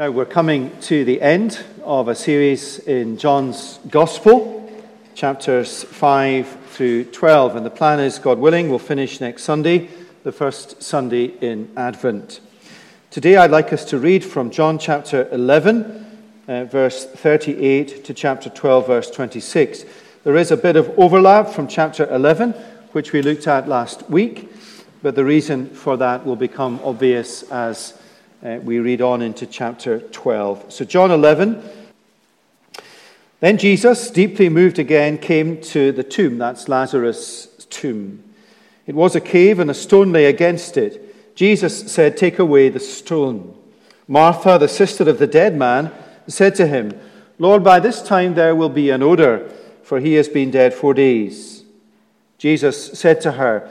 Now, we're coming to the end of a series in John's Gospel, chapters 5 through 12. And the plan is, God willing, we'll finish next Sunday, the first Sunday in Advent. Today, I'd like us to read from John chapter 11, uh, verse 38, to chapter 12, verse 26. There is a bit of overlap from chapter 11, which we looked at last week, but the reason for that will become obvious as uh, we read on into chapter 12. So, John 11. Then Jesus, deeply moved again, came to the tomb. That's Lazarus' tomb. It was a cave, and a stone lay against it. Jesus said, Take away the stone. Martha, the sister of the dead man, said to him, Lord, by this time there will be an odor, for he has been dead four days. Jesus said to her,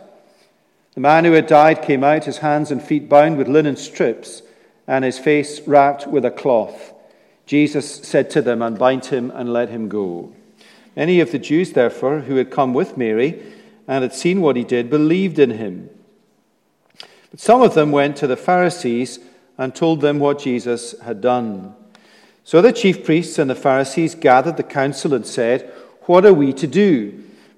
The man who had died came out, his hands and feet bound with linen strips, and his face wrapped with a cloth. Jesus said to them, Unbind him and let him go. Many of the Jews, therefore, who had come with Mary and had seen what he did, believed in him. But some of them went to the Pharisees and told them what Jesus had done. So the chief priests and the Pharisees gathered the council and said, What are we to do?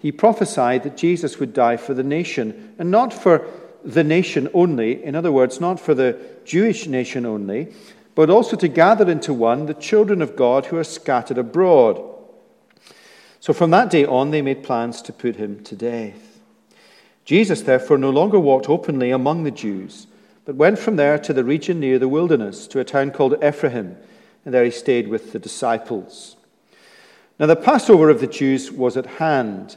he prophesied that Jesus would die for the nation, and not for the nation only, in other words, not for the Jewish nation only, but also to gather into one the children of God who are scattered abroad. So from that day on, they made plans to put him to death. Jesus, therefore, no longer walked openly among the Jews, but went from there to the region near the wilderness, to a town called Ephraim, and there he stayed with the disciples. Now, the Passover of the Jews was at hand.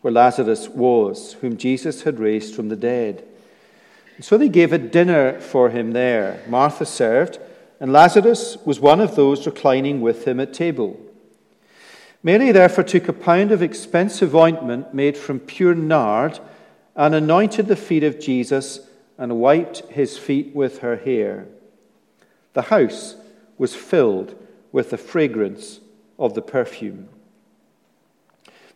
where Lazarus was, whom Jesus had raised from the dead. And so they gave a dinner for him there. Martha served, and Lazarus was one of those reclining with him at table. Mary therefore took a pound of expensive ointment made from pure nard and anointed the feet of Jesus and wiped his feet with her hair. The house was filled with the fragrance of the perfume.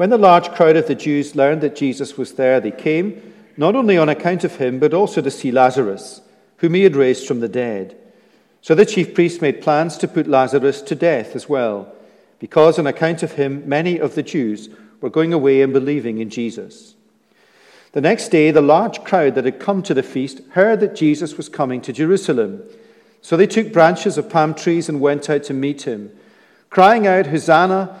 When the large crowd of the Jews learned that Jesus was there, they came, not only on account of him, but also to see Lazarus, whom he had raised from the dead. So the chief priests made plans to put Lazarus to death as well, because on account of him, many of the Jews were going away and believing in Jesus. The next day, the large crowd that had come to the feast heard that Jesus was coming to Jerusalem. So they took branches of palm trees and went out to meet him, crying out, Hosanna!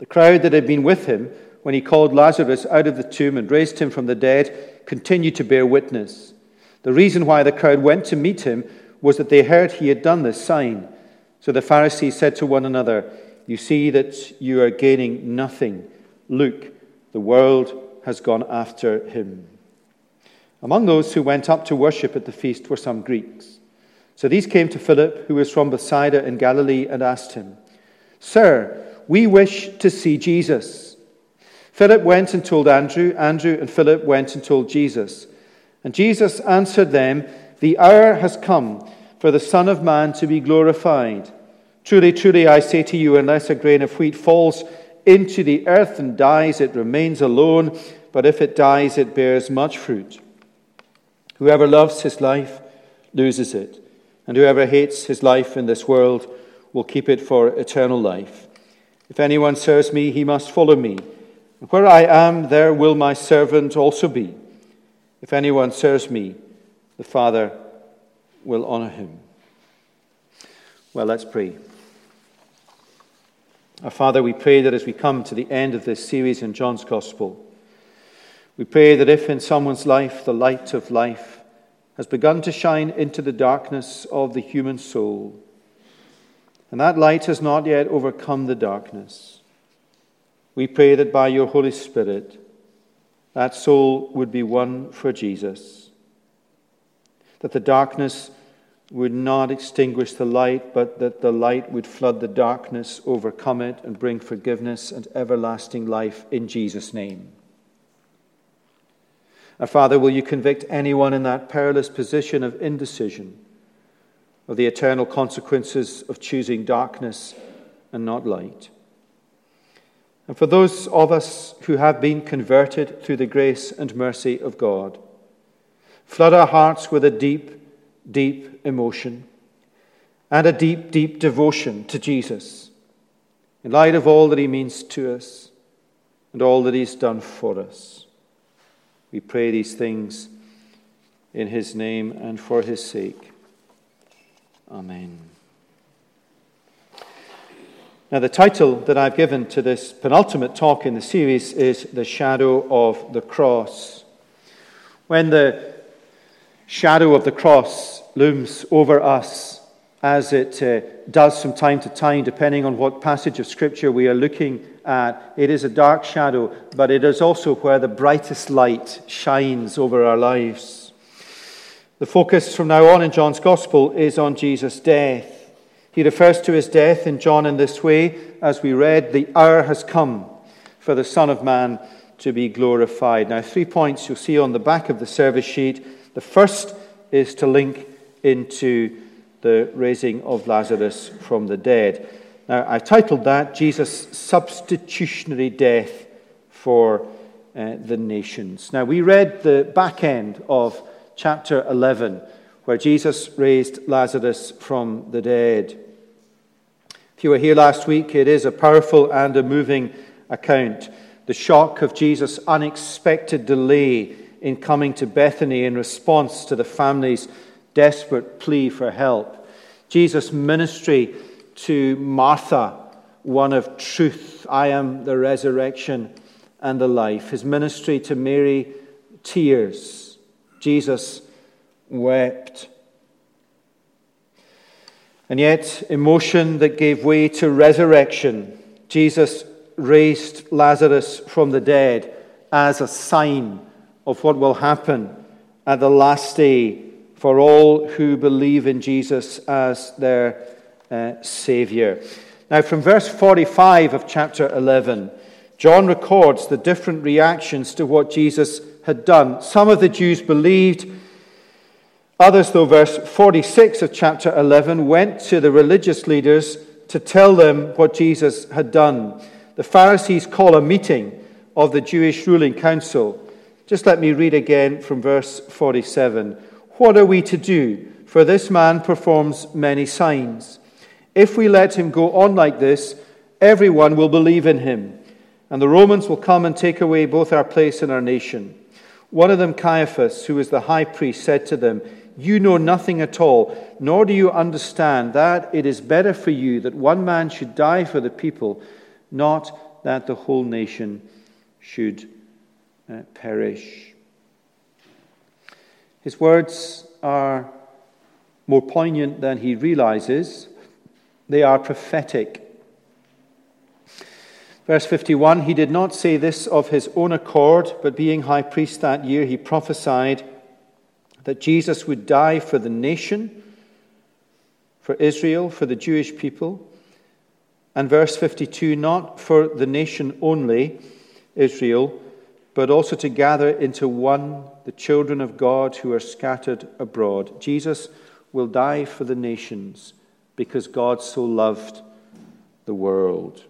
The crowd that had been with him when he called Lazarus out of the tomb and raised him from the dead continued to bear witness. The reason why the crowd went to meet him was that they heard he had done this sign. So the Pharisees said to one another, You see that you are gaining nothing. Look, the world has gone after him. Among those who went up to worship at the feast were some Greeks. So these came to Philip, who was from Bethsaida in Galilee, and asked him, Sir, we wish to see Jesus. Philip went and told Andrew. Andrew and Philip went and told Jesus. And Jesus answered them, The hour has come for the Son of Man to be glorified. Truly, truly, I say to you, unless a grain of wheat falls into the earth and dies, it remains alone, but if it dies, it bears much fruit. Whoever loves his life loses it, and whoever hates his life in this world will keep it for eternal life. If anyone serves me, he must follow me. And where I am, there will my servant also be. If anyone serves me, the Father will honor him. Well, let's pray. Our Father, we pray that as we come to the end of this series in John's Gospel, we pray that if in someone's life the light of life has begun to shine into the darkness of the human soul, and that light has not yet overcome the darkness, we pray that by your Holy Spirit, that soul would be won for Jesus, that the darkness would not extinguish the light, but that the light would flood the darkness, overcome it, and bring forgiveness and everlasting life in Jesus' name. Our Father, will you convict anyone in that perilous position of indecision of the eternal consequences of choosing darkness and not light? And for those of us who have been converted through the grace and mercy of God, flood our hearts with a deep, deep emotion and a deep, deep devotion to Jesus in light of all that he means to us and all that he's done for us. We pray these things in his name and for his sake. Amen. Now, the title that I've given to this penultimate talk in the series is The Shadow of the Cross. When the shadow of the cross looms over us, as it uh, does from time to time, depending on what passage of Scripture we are looking at. It is a dark shadow, but it is also where the brightest light shines over our lives. The focus from now on in John's Gospel is on Jesus' death. He refers to his death in John in this way, as we read, The hour has come for the Son of Man to be glorified. Now, three points you'll see on the back of the service sheet. The first is to link into the raising of Lazarus from the dead. Now, I titled that Jesus' Substitutionary Death for uh, the Nations. Now, we read the back end of chapter 11, where Jesus raised Lazarus from the dead. If you were here last week, it is a powerful and a moving account. The shock of Jesus' unexpected delay in coming to Bethany in response to the family's desperate plea for help. Jesus' ministry to Martha, one of truth. I am the resurrection and the life. His ministry to Mary, tears. Jesus wept. And yet, emotion that gave way to resurrection. Jesus raised Lazarus from the dead as a sign of what will happen at the last day for all who believe in Jesus as their uh, Savior. Now, from verse 45 of chapter 11, John records the different reactions to what Jesus had done. Some of the Jews believed, others, though, verse 46 of chapter 11, went to the religious leaders to tell them what Jesus had done. The Pharisees call a meeting of the Jewish ruling council. Just let me read again from verse 47. What are we to do? For this man performs many signs. If we let him go on like this, everyone will believe in him, and the Romans will come and take away both our place and our nation. One of them, Caiaphas, who was the high priest, said to them, You know nothing at all, nor do you understand that it is better for you that one man should die for the people, not that the whole nation should uh, perish. His words are more poignant than he realizes, they are prophetic. Verse 51 He did not say this of his own accord, but being high priest that year, he prophesied that Jesus would die for the nation, for Israel, for the Jewish people. And verse 52 not for the nation only, Israel, but also to gather into one the children of God who are scattered abroad. Jesus will die for the nations because God so loved the world.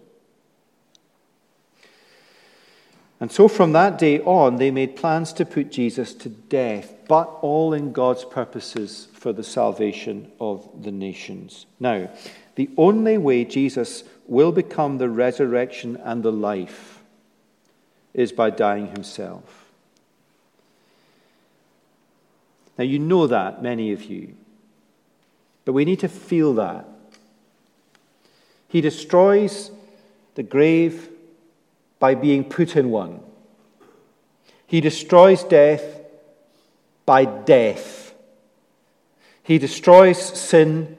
And so from that day on, they made plans to put Jesus to death, but all in God's purposes for the salvation of the nations. Now, the only way Jesus will become the resurrection and the life is by dying himself. Now, you know that, many of you, but we need to feel that. He destroys the grave by being put in one. He destroys death by death. He destroys sin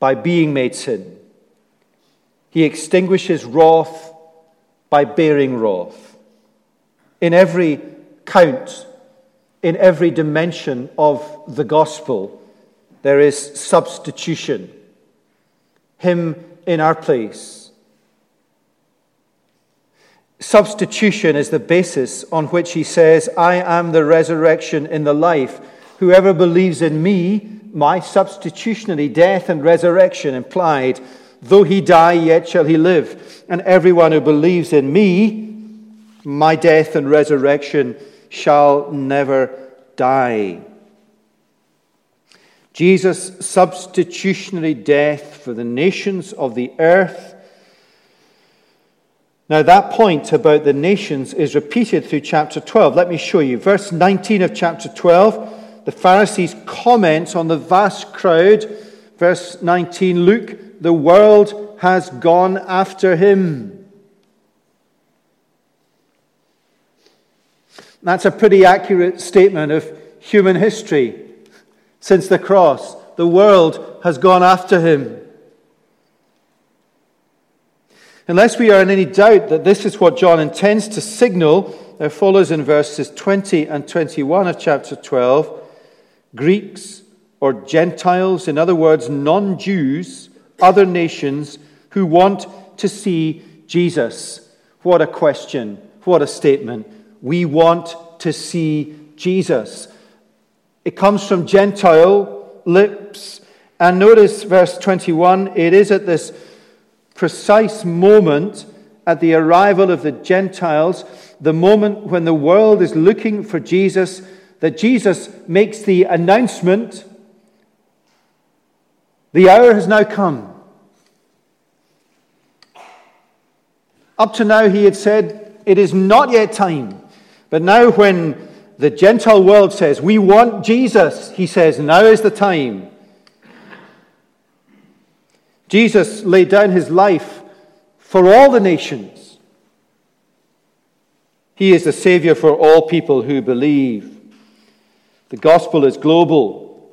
by being made sin. He extinguishes wrath by bearing wrath. In every count, in every dimension of the gospel, there is substitution. Him in our place Substitution is the basis on which he says, I am the resurrection and the life. Whoever believes in me, my substitutionary death and resurrection implied, though he die, yet shall he live. And everyone who believes in me, my death and resurrection shall never die. Jesus' substitutionary death for the nations of the earth now, that point about the nations is repeated through chapter 12. Let me show you. Verse 19 of chapter 12, the Pharisees comment on the vast crowd. Verse 19 Luke, the world has gone after him. That's a pretty accurate statement of human history. Since the cross, the world has gone after him. Unless we are in any doubt that this is what John intends to signal, there follows in verses 20 and 21 of chapter 12 Greeks or Gentiles, in other words, non Jews, other nations who want to see Jesus. What a question. What a statement. We want to see Jesus. It comes from Gentile lips. And notice verse 21 it is at this precise moment at the arrival of the Gentiles, the moment when the world is looking for Jesus, that Jesus makes the announcement the hour has now come. Up to now, he had said, It is not yet time. But now, when the Gentile world says, We want Jesus, he says, Now is the time. Jesus laid down his life for all the nations. He is the Savior for all people who believe. The gospel is global.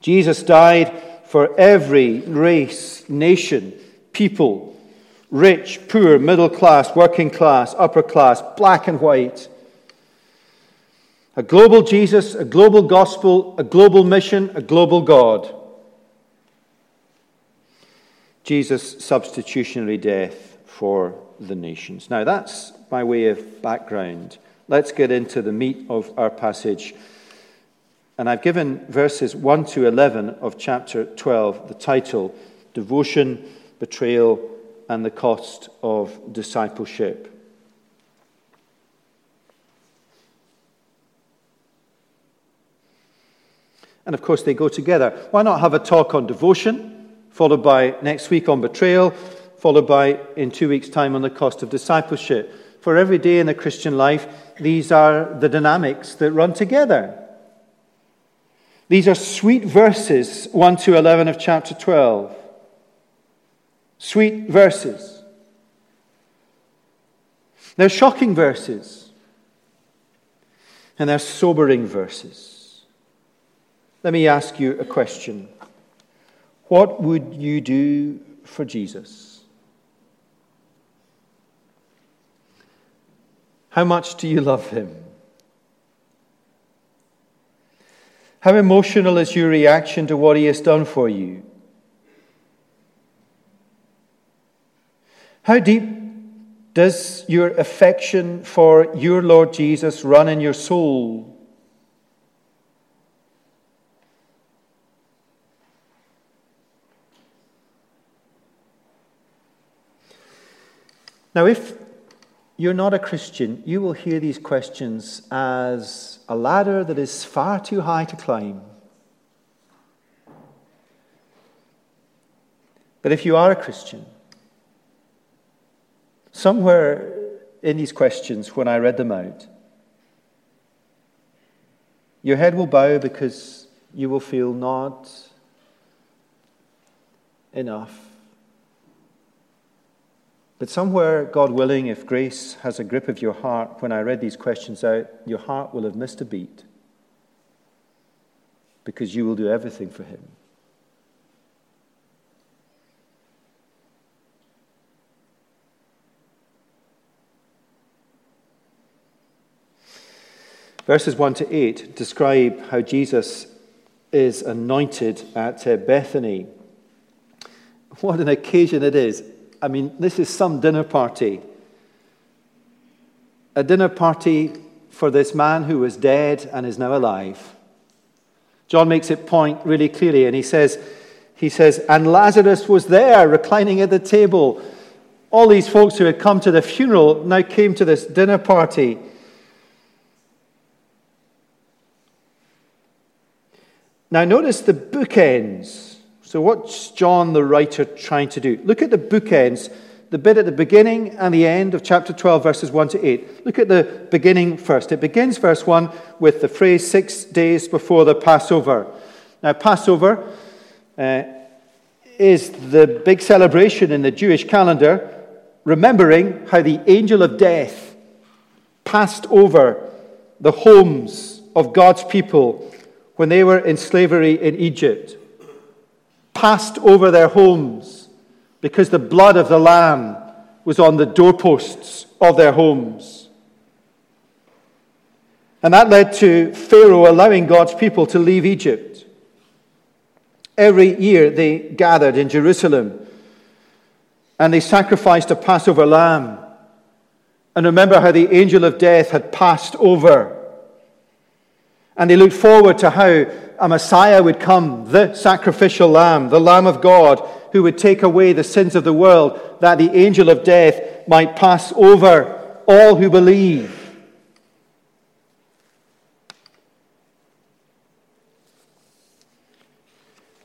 Jesus died for every race, nation, people, rich, poor, middle class, working class, upper class, black and white. A global Jesus, a global gospel, a global mission, a global God. Jesus' substitutionary death for the nations. Now, that's by way of background. Let's get into the meat of our passage. And I've given verses 1 to 11 of chapter 12 the title Devotion, Betrayal, and the Cost of Discipleship. And of course, they go together. Why not have a talk on devotion? Followed by next week on betrayal, followed by, in two weeks' time, on the cost of discipleship. For every day in the Christian life, these are the dynamics that run together. These are sweet verses, 1 to 11 of chapter 12. Sweet verses. They're shocking verses. And they're sobering verses. Let me ask you a question. What would you do for Jesus? How much do you love him? How emotional is your reaction to what he has done for you? How deep does your affection for your Lord Jesus run in your soul? Now, if you're not a Christian, you will hear these questions as a ladder that is far too high to climb. But if you are a Christian, somewhere in these questions, when I read them out, your head will bow because you will feel not enough but somewhere, God willing, if grace has a grip of your heart, when I read these questions out, your heart will have missed a beat because you will do everything for Him. Verses 1 to 8 describe how Jesus is anointed at uh, Bethany. What an occasion it is. I mean, this is some dinner party. A dinner party for this man who was dead and is now alive. John makes it point really clearly, and he says, he says, and Lazarus was there reclining at the table. All these folks who had come to the funeral now came to this dinner party. Now, notice the bookends so, what's John the writer trying to do? Look at the bookends, the bit at the beginning and the end of chapter 12, verses 1 to 8. Look at the beginning first. It begins, verse 1, with the phrase six days before the Passover. Now, Passover uh, is the big celebration in the Jewish calendar, remembering how the angel of death passed over the homes of God's people when they were in slavery in Egypt passed over their homes because the blood of the Lamb was on the doorposts of their homes. And that led to Pharaoh allowing God's people to leave Egypt. Every year they gathered in Jerusalem and they sacrificed a Passover lamb. And remember how the angel of death had passed over. And they looked forward to how a Messiah would come, the sacrificial lamb, the Lamb of God, who would take away the sins of the world, that the angel of death might pass over all who believe.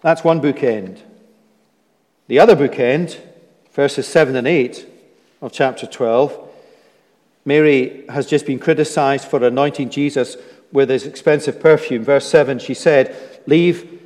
That's one bookend. The other bookend, verses 7 and 8 of chapter 12, Mary has just been criticized for anointing Jesus with his expensive perfume. Verse 7, she said, Leave,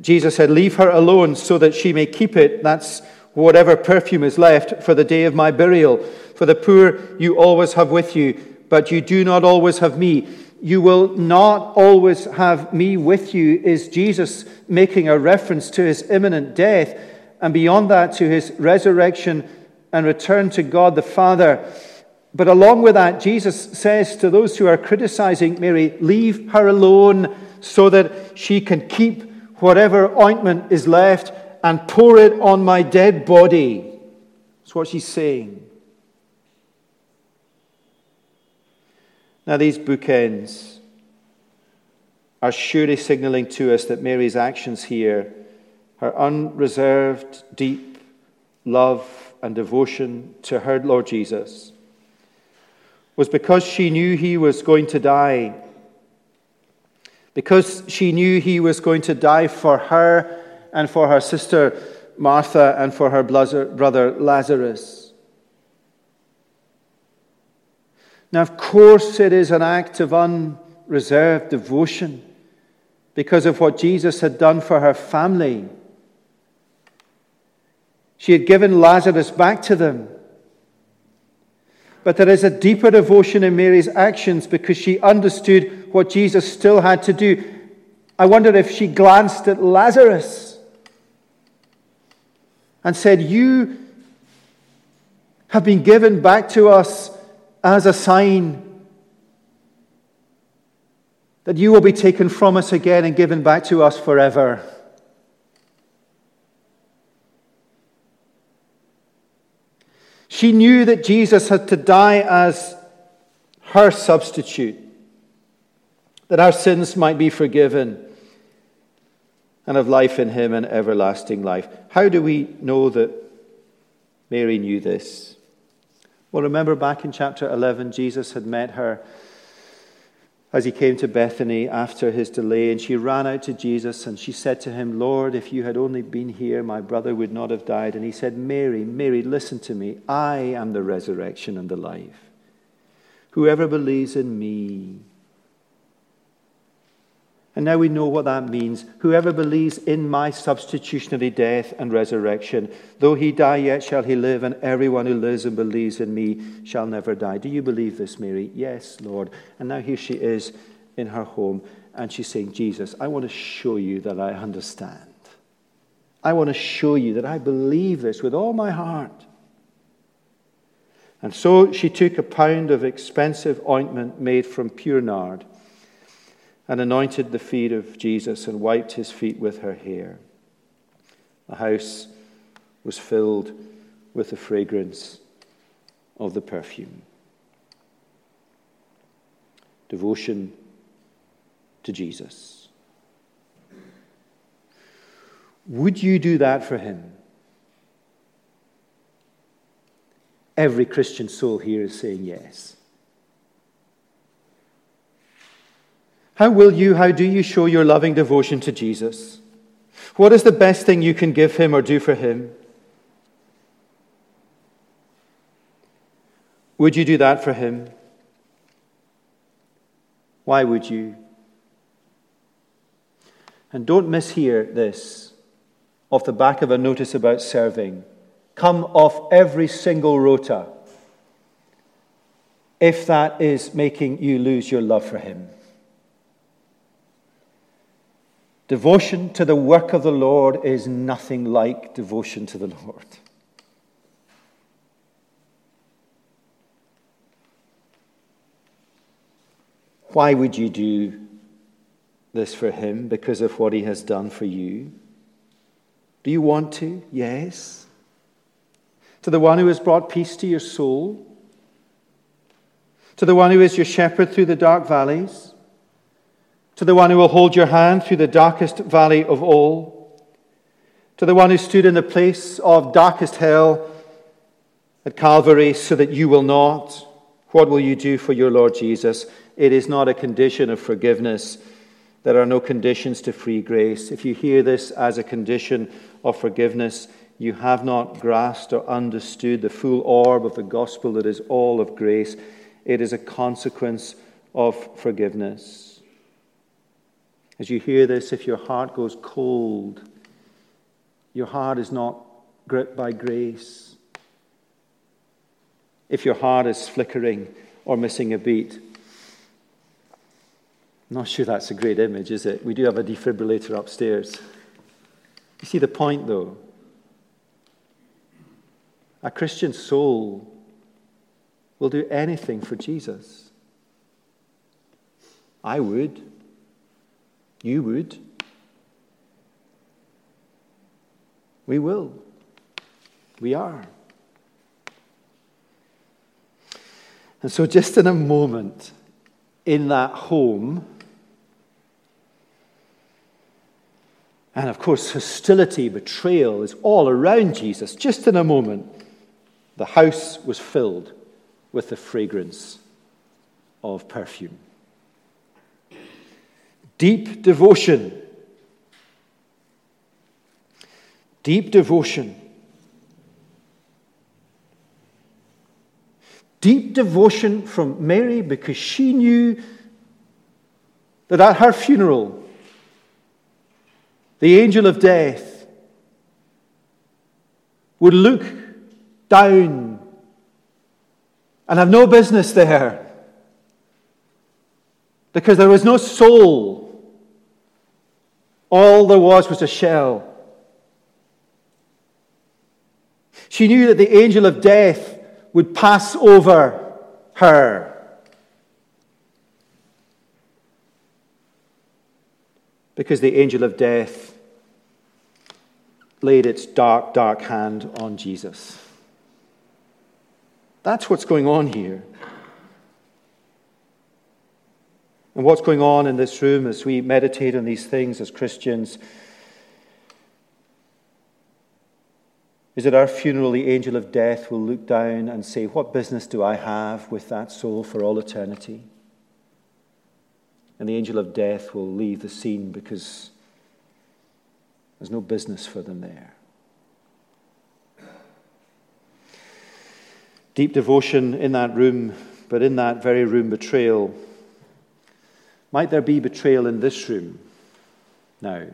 Jesus said, Leave her alone so that she may keep it. That's whatever perfume is left for the day of my burial. For the poor you always have with you, but you do not always have me. You will not always have me with you, is Jesus making a reference to his imminent death, and beyond that to his resurrection and return to God the Father. But along with that, Jesus says to those who are criticizing Mary, Leave her alone so that she can keep whatever ointment is left and pour it on my dead body. That's what she's saying. Now, these bookends are surely signaling to us that Mary's actions here, her unreserved, deep love and devotion to her Lord Jesus, was because she knew he was going to die. Because she knew he was going to die for her and for her sister, Martha and for her brother Lazarus. Now, of course, it is an act of unreserved devotion because of what Jesus had done for her family. She had given Lazarus back to them. But there is a deeper devotion in Mary's actions because she understood what Jesus still had to do. I wonder if she glanced at Lazarus and said, You have been given back to us as a sign that you will be taken from us again and given back to us forever. She knew that Jesus had to die as her substitute, that our sins might be forgiven and of life in him and everlasting life. How do we know that Mary knew this? Well, remember back in chapter 11, Jesus had met her as he came to Bethany after his delay, and she ran out to Jesus and she said to him, Lord, if you had only been here, my brother would not have died. And he said, Mary, Mary, listen to me. I am the resurrection and the life. Whoever believes in me, and now we know what that means. Whoever believes in my substitutionary death and resurrection, though he die, yet shall he live, and everyone who lives and believes in me shall never die. Do you believe this, Mary? Yes, Lord. And now here she is in her home, and she's saying, Jesus, I want to show you that I understand. I want to show you that I believe this with all my heart. And so she took a pound of expensive ointment made from pure nard and anointed the feet of Jesus and wiped his feet with her hair. The house was filled with the fragrance of the perfume. Devotion to Jesus. Would you do that for him? Every Christian soul here is saying yes. How will you, how do you show your loving devotion to Jesus? What is the best thing you can give him or do for him? Would you do that for him? Why would you? And don't mishear this off the back of a notice about serving. Come off every single rota if that is making you lose your love for him. Devotion to the work of the Lord is nothing like devotion to the Lord. Why would you do this for him? Because of what he has done for you. Do you want to? Yes. To the one who has brought peace to your soul. To the one who is your shepherd through the dark valleys to the one who will hold your hand through the darkest valley of all, to the one who stood in the place of darkest hell at Calvary so that you will not. What will you do for your Lord Jesus? It is not a condition of forgiveness. There are no conditions to free grace. If you hear this as a condition of forgiveness, you have not grasped or understood the full orb of the gospel that is all of grace. It is a consequence of forgiveness. As you hear this, if your heart goes cold, your heart is not gripped by grace. If your heart is flickering or missing a beat, I'm not sure that's a great image, is it? We do have a defibrillator upstairs. You see the point, though? A Christian soul will do anything for Jesus. I would. You would. We will. We are. And so, just in a moment, in that home, and of course, hostility, betrayal is all around Jesus. Just in a moment, the house was filled with the fragrance of perfume deep devotion. Deep devotion. Deep devotion from Mary because she knew that at her funeral, the angel of death would look down and have no business there because there was no soul. All there was was a shell. She knew that the angel of death would pass over her. Because the angel of death laid its dark, dark hand on Jesus. That's what's going on here. And what's going on in this room as we meditate on these things as Christians is that our funeral, the angel of death will look down and say, What business do I have with that soul for all eternity? And the angel of death will leave the scene because there's no business for them there. Deep devotion in that room, but in that very room, betrayal. Might there be betrayal in this room now?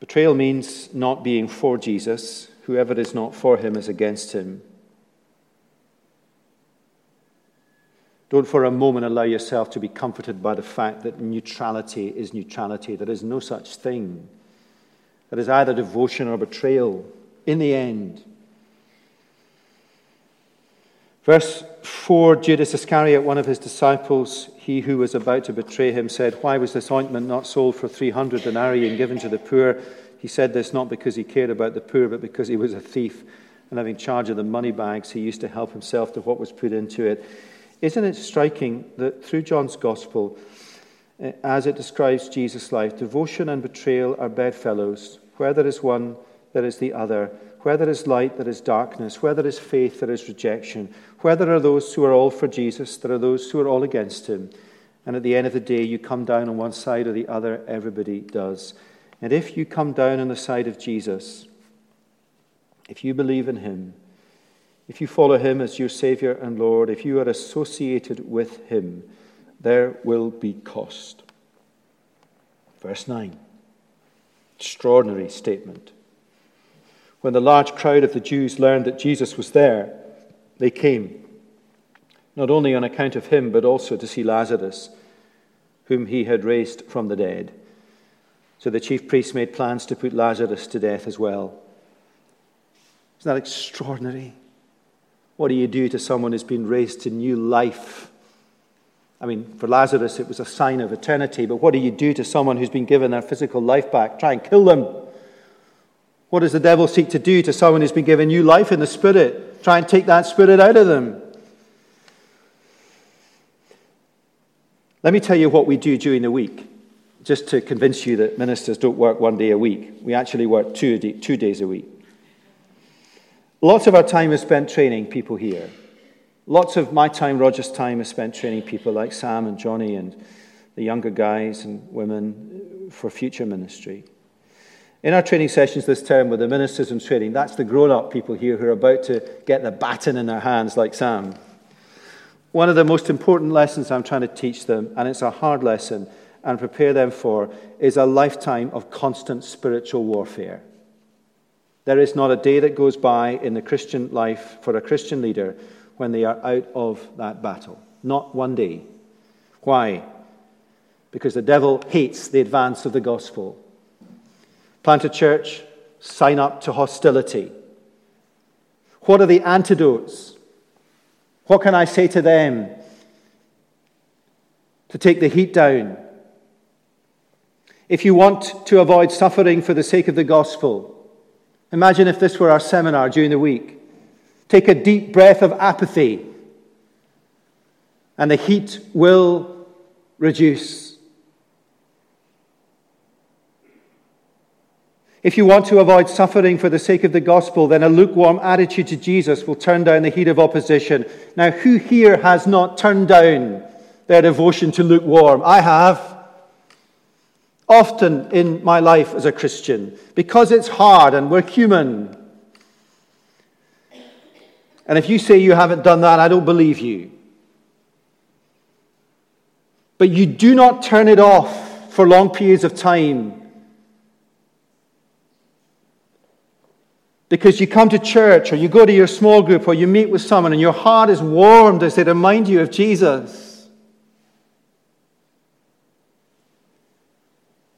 Betrayal means not being for Jesus. Whoever is not for him is against him. Don't for a moment allow yourself to be comforted by the fact that neutrality is neutrality. There is no such thing. There is either devotion or betrayal in the end. Verse 4 Judas Iscariot, one of his disciples, he who was about to betray him, said, Why was this ointment not sold for 300 denarii and given to the poor? He said this not because he cared about the poor, but because he was a thief. And having charge of the money bags, he used to help himself to what was put into it. Isn't it striking that through John's Gospel, eh, as it describes Jesus' life, devotion and betrayal are bedfellows. Where there is one, there is the other. Where there is light, there is darkness. Where there is faith, there is rejection. Where there are those who are all for Jesus, there are those who are all against him. And at the end of the day, you come down on one side or the other, everybody does. And if you come down on the side of Jesus, if you believe in him, if you follow him as your Savior and Lord, if you are associated with him, there will be cost. Verse 9. Extraordinary statement. When the large crowd of the Jews learned that Jesus was there, they came, not only on account of him, but also to see Lazarus, whom he had raised from the dead. So the chief priests made plans to put Lazarus to death as well. Isn't that extraordinary? What do you do to someone who's been raised to new life? I mean, for Lazarus, it was a sign of eternity, but what do you do to someone who's been given their physical life back? Try and kill them. What does the devil seek to do to someone who's been given new life in the Spirit? Try and take that Spirit out of them. Let me tell you what we do during the week, just to convince you that ministers don't work one day a week. We actually work two, two days a week. Lots of our time is spent training people here. Lots of my time, Roger's time, is spent training people like Sam and Johnny and the younger guys and women for future ministry. In our training sessions this term with the ministers in training, that's the grown up people here who are about to get the baton in their hands, like Sam. One of the most important lessons I'm trying to teach them, and it's a hard lesson, and prepare them for, is a lifetime of constant spiritual warfare. There is not a day that goes by in the Christian life for a Christian leader when they are out of that battle. Not one day. Why? Because the devil hates the advance of the gospel. Plant a church, sign up to hostility. What are the antidotes? What can I say to them to take the heat down? If you want to avoid suffering for the sake of the gospel, imagine if this were our seminar during the week. Take a deep breath of apathy, and the heat will reduce. If you want to avoid suffering for the sake of the gospel, then a lukewarm attitude to Jesus will turn down the heat of opposition. Now, who here has not turned down their devotion to lukewarm? I have. often in my life as a Christian because it's hard and we're human. And if you say you haven't done that, I don't believe you. But you do not turn it off for long periods of time. Because you come to church or you go to your small group or you meet with someone and your heart is warmed as they remind you of Jesus.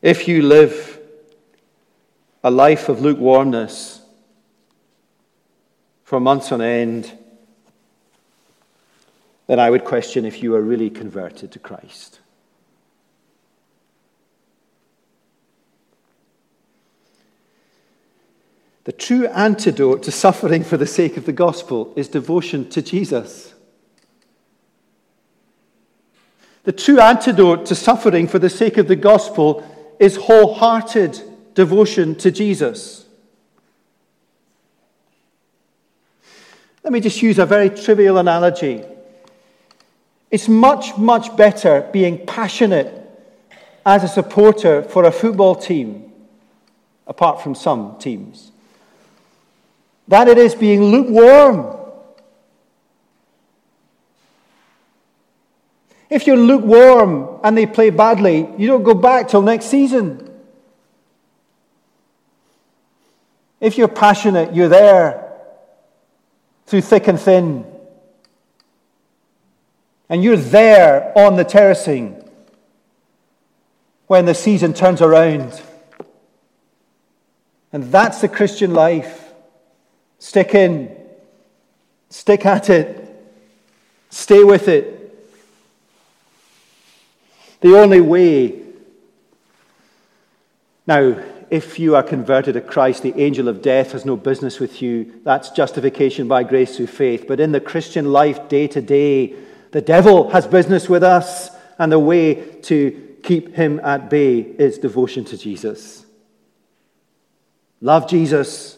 If you live a life of lukewarmness for months on end, then I would question if you are really converted to Christ. The true antidote to suffering for the sake of the gospel is devotion to Jesus. The true antidote to suffering for the sake of the gospel is wholehearted devotion to Jesus. Let me just use a very trivial analogy. It's much, much better being passionate as a supporter for a football team, apart from some teams, than it is being lukewarm. If you're lukewarm and they play badly, you don't go back till next season. If you're passionate, you're there through thick and thin. And you're there on the terracing when the season turns around. And that's the Christian life. Stick in, stick at it, stay with it. The only way. Now, if you are converted to Christ, the angel of death has no business with you. That's justification by grace through faith. But in the Christian life, day to day, the devil has business with us, and the way to keep him at bay is devotion to Jesus. Love Jesus.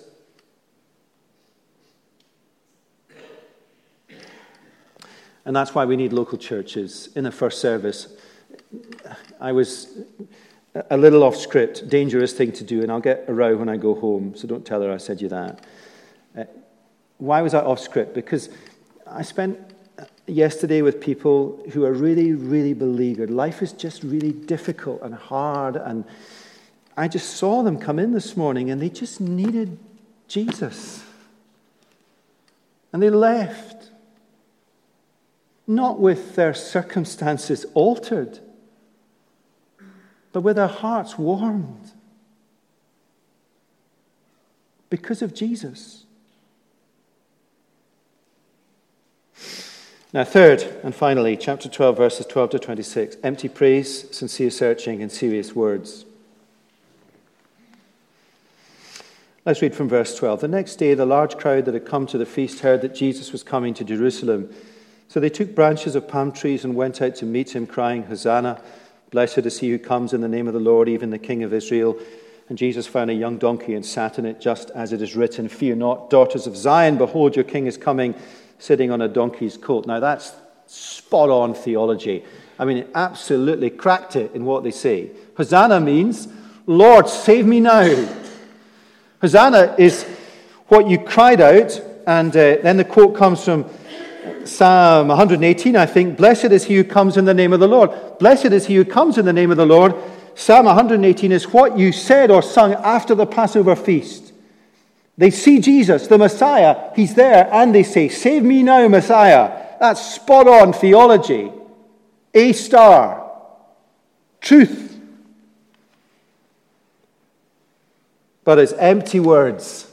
And that's why we need local churches. In the first service, I was a little off script, dangerous thing to do, and I'll get a row when I go home, so don't tell her I said you that. Uh, why was I off script? Because I spent yesterday with people who are really, really beleaguered. Life is just really difficult and hard. And I just saw them come in this morning and they just needed Jesus. And they left, not with their circumstances altered, but with their hearts warmed because of Jesus. Now, third and finally, chapter 12, verses 12 to 26 empty praise, sincere searching, and serious words. Let's read from verse 12. The next day, the large crowd that had come to the feast heard that Jesus was coming to Jerusalem. So they took branches of palm trees and went out to meet him, crying, Hosanna! Blessed is he who comes in the name of the Lord, even the King of Israel. And Jesus found a young donkey and sat in it, just as it is written Fear not, daughters of Zion, behold, your king is coming sitting on a donkey's colt. Now, that's spot on theology. I mean, it absolutely cracked it in what they say. Hosanna means, Lord, save me now. Hosanna is what you cried out, and uh, then the quote comes from Psalm 118, I think. Blessed is he who comes in the name of the Lord. Blessed is he who comes in the name of the Lord. Psalm 118 is what you said or sung after the Passover feast. They see Jesus, the Messiah, he's there, and they say, Save me now, Messiah. That's spot on theology. A star. Truth. But it's empty words.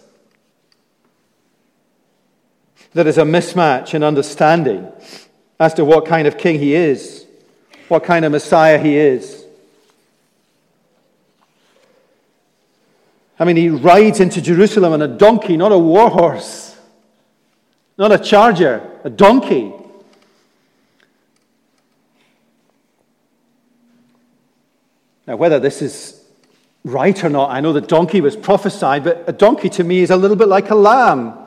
There is a mismatch in understanding as to what kind of king he is, what kind of Messiah he is. I mean, he rides into Jerusalem on a donkey, not a war horse, not a charger, a donkey. Now, whether this is right or not, I know the donkey was prophesied, but a donkey to me is a little bit like a lamb,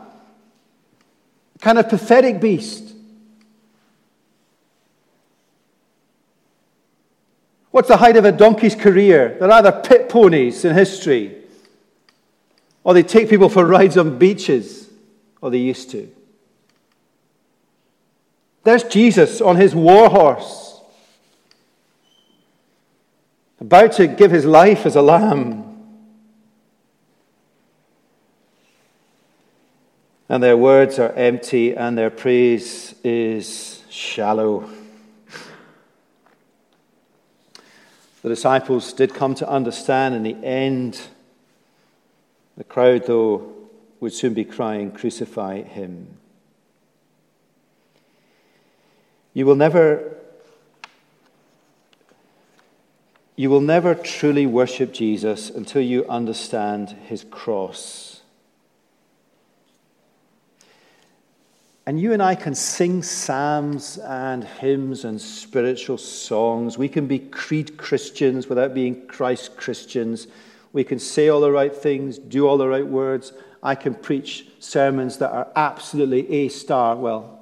kind of pathetic beast. What's the height of a donkey's career? They're either pit ponies in history, or they take people for rides on beaches, or they used to. There's Jesus on his war horse, about to give his life as a lamb. And their words are empty, and their praise is shallow. The disciples did come to understand in the end. The crowd, though, would soon be crying, Crucify him. You will never. You will never truly worship Jesus until you understand his cross. And you and I can sing psalms and hymns and spiritual songs. We can be creed Christians without being Christ Christians. We can say all the right things, do all the right words. I can preach sermons that are absolutely A star, well,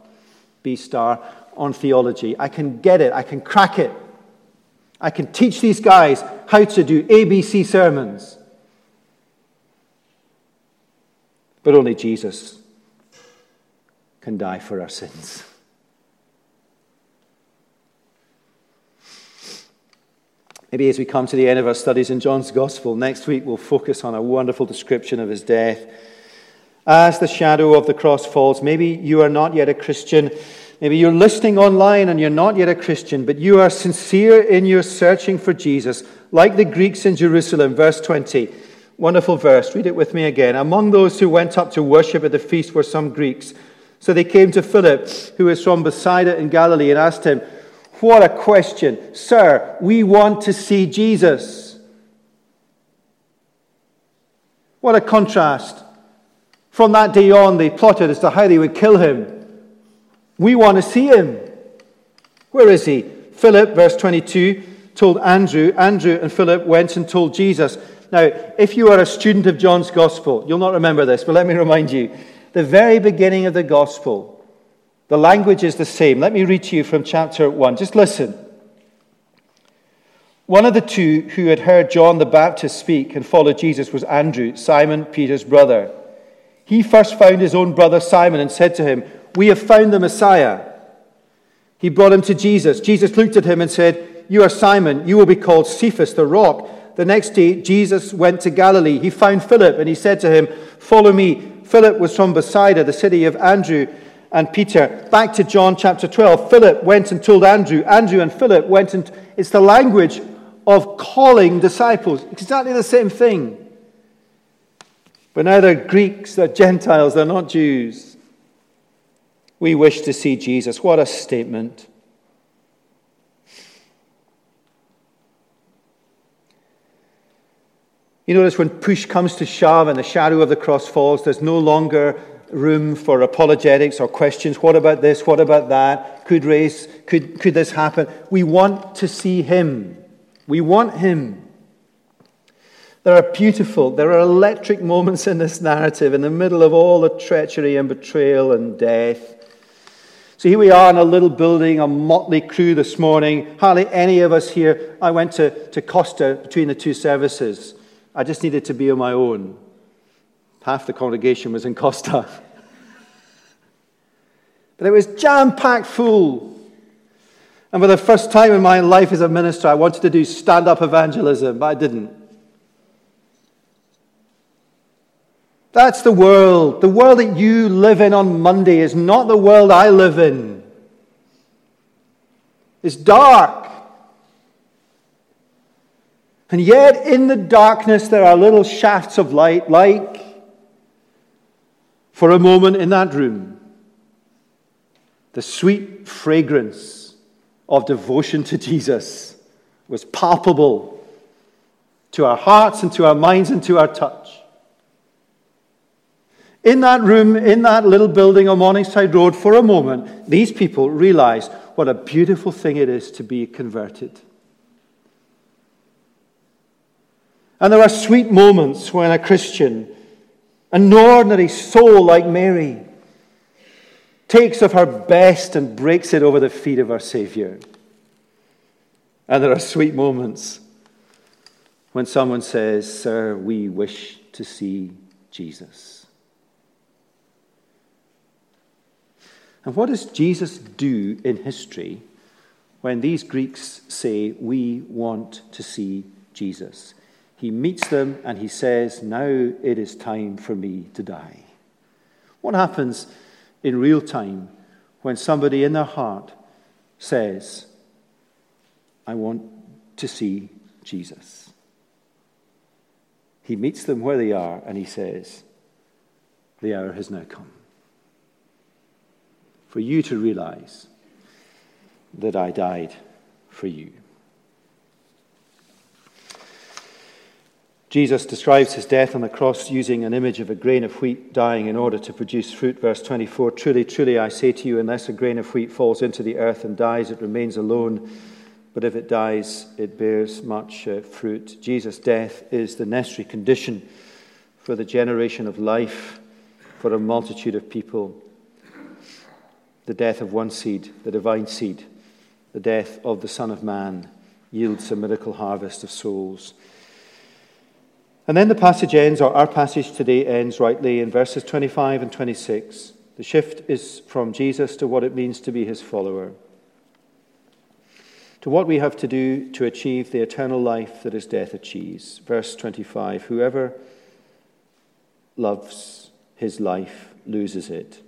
B star, on theology. I can get it, I can crack it. I can teach these guys how to do ABC sermons. But only Jesus can die for our sins. Maybe as we come to the end of our studies in John's Gospel, next week we'll focus on a wonderful description of his death. As the shadow of the cross falls, maybe you are not yet a Christian. Maybe you're listening online and you're not yet a Christian, but you are sincere in your searching for Jesus, like the Greeks in Jerusalem. Verse 20. Wonderful verse. Read it with me again. Among those who went up to worship at the feast were some Greeks. So they came to Philip, who was from Bethsaida in Galilee, and asked him, What a question! Sir, we want to see Jesus. What a contrast. From that day on, they plotted as to how they would kill him. We want to see him. Where is he? Philip, verse 22, told Andrew. Andrew and Philip went and told Jesus. Now, if you are a student of John's gospel, you'll not remember this, but let me remind you the very beginning of the gospel. The language is the same. Let me read to you from chapter 1. Just listen. One of the two who had heard John the Baptist speak and followed Jesus was Andrew, Simon Peter's brother. He first found his own brother Simon and said to him, We have found the Messiah. He brought him to Jesus. Jesus looked at him and said, You are Simon. You will be called Cephas, the rock. The next day, Jesus went to Galilee. He found Philip and he said to him, Follow me. Philip was from Bethsaida, the city of Andrew and Peter. Back to John chapter 12. Philip went and told Andrew. Andrew and Philip went and. It's the language of calling disciples. Exactly the same thing. But now they're Greeks, they're Gentiles, they're not Jews. We wish to see Jesus. What a statement. You notice when push comes to shove and the shadow of the cross falls, there's no longer room for apologetics or questions. What about this? What about that? Could race? Could, could this happen? We want to see him. We want him. There are beautiful, there are electric moments in this narrative in the middle of all the treachery and betrayal and death. So here we are in a little building, a motley crew this morning. Hardly any of us here. I went to, to Costa between the two services. I just needed to be on my own. Half the congregation was in Costa. but it was jam packed full. And for the first time in my life as a minister, I wanted to do stand up evangelism, but I didn't. That's the world. The world that you live in on Monday is not the world I live in. It's dark. And yet, in the darkness, there are little shafts of light, like for a moment in that room, the sweet fragrance of devotion to Jesus was palpable to our hearts and to our minds and to our touch. In that room, in that little building on Morningside Road, for a moment, these people realized what a beautiful thing it is to be converted. And there are sweet moments when a Christian, an ordinary soul like Mary, takes of her best and breaks it over the feet of our Savior. And there are sweet moments when someone says, Sir, we wish to see Jesus. And what does Jesus do in history when these Greeks say, We want to see Jesus? He meets them and he says, Now it is time for me to die. What happens in real time when somebody in their heart says, I want to see Jesus? He meets them where they are and he says, The hour has now come for you to realize that I died for you. Jesus describes his death on the cross using an image of a grain of wheat dying in order to produce fruit. Verse 24 Truly, truly, I say to you, unless a grain of wheat falls into the earth and dies, it remains alone. But if it dies, it bears much uh, fruit. Jesus' death is the necessary condition for the generation of life for a multitude of people the death of one seed, the divine seed, the death of the Son of Man, yields a miracle harvest of souls. And then the passage ends, or our passage today ends rightly in verses 25 and 26. The shift is from Jesus to what it means to be his follower, to what we have to do to achieve the eternal life that his death achieves. Verse 25 Whoever loves his life loses it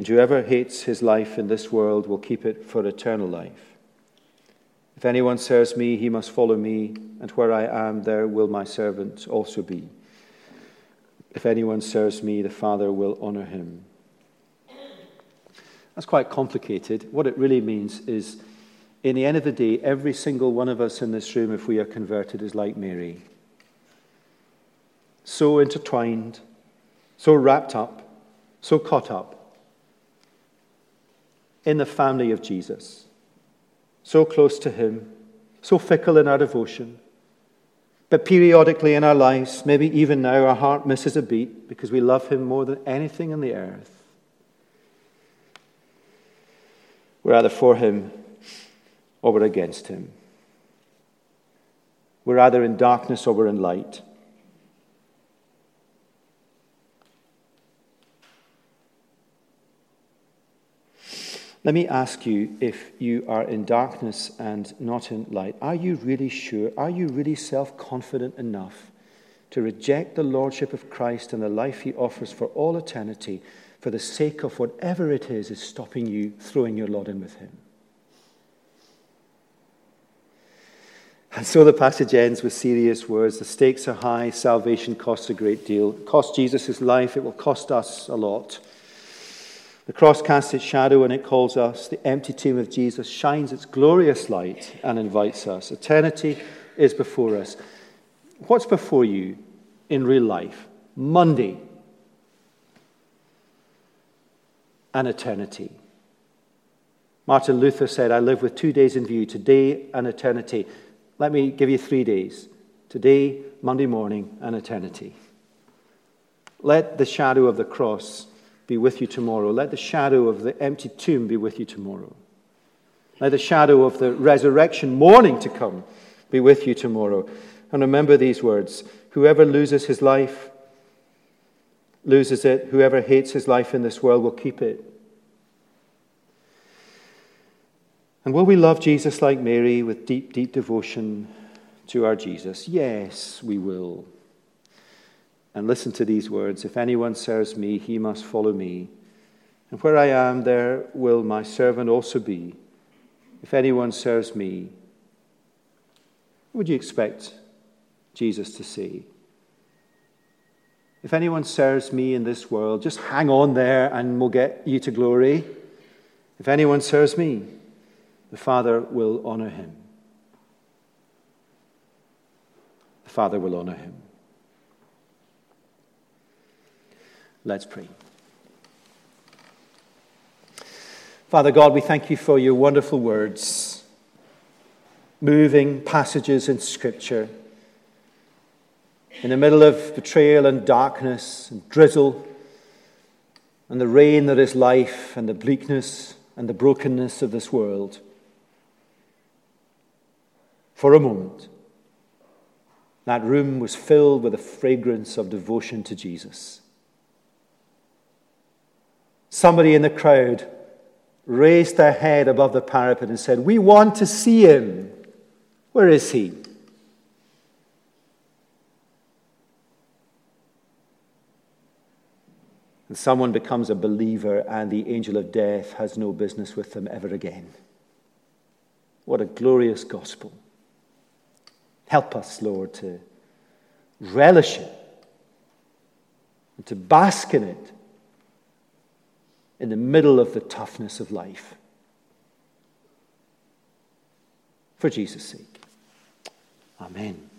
and whoever hates his life in this world will keep it for eternal life. If anyone serves me, he must follow me, and where I am, there will my servant also be. If anyone serves me, the Father will honor him. That's quite complicated. What it really means is, in the end of the day, every single one of us in this room, if we are converted, is like Mary. So intertwined, so wrapped up, so caught up in the family of Jesus, so close to Him, so fickle in our devotion. But periodically in our lives, maybe even now, our heart misses a beat because we love Him more than anything on the earth. We're either for Him or we're against Him. We're either in darkness or we're in light. Let me ask you if you are in darkness and not in light, are you really sure? Are you really self confident enough to reject the Lordship of Christ and the life He offers for all eternity for the sake of whatever it is is stopping you throwing your lot in with Him? And so the passage ends with serious words. The stakes are high. Salvation costs a great deal. It cost Jesus his life. It will cost us a lot. The cross casts its shadow and it calls us. The empty tomb of Jesus shines its glorious light and invites us. Eternity is before us. What's before you in real life? Monday and eternity. Martin Luther said, I live with two days in view, today and eternity. Let me give you three days today, Monday morning, and eternity. Let the shadow of the cross be with you tomorrow. Let the shadow of the empty tomb be with you tomorrow. Let the shadow of the resurrection morning to come be with you tomorrow. And remember these words Whoever loses his life loses it. Whoever hates his life in this world will keep it. And will we love Jesus like Mary with deep, deep devotion to our Jesus? Yes, we will. And listen to these words If anyone serves me, he must follow me. And where I am, there will my servant also be. If anyone serves me, what would you expect Jesus to say? If anyone serves me in this world, just hang on there and we'll get you to glory. If anyone serves me, the Father will honor him. The Father will honor him. Let's pray. Father God, we thank you for your wonderful words, moving passages in Scripture. In the middle of betrayal and darkness and drizzle and the rain that is life and the bleakness and the brokenness of this world, for a moment, that room was filled with the fragrance of devotion to Jesus. Somebody in the crowd raised their head above the parapet and said, We want to see him. Where is he? And someone becomes a believer, and the angel of death has no business with them ever again. What a glorious gospel. Help us, Lord, to relish it and to bask in it in the middle of the toughness of life. For Jesus' sake. Amen.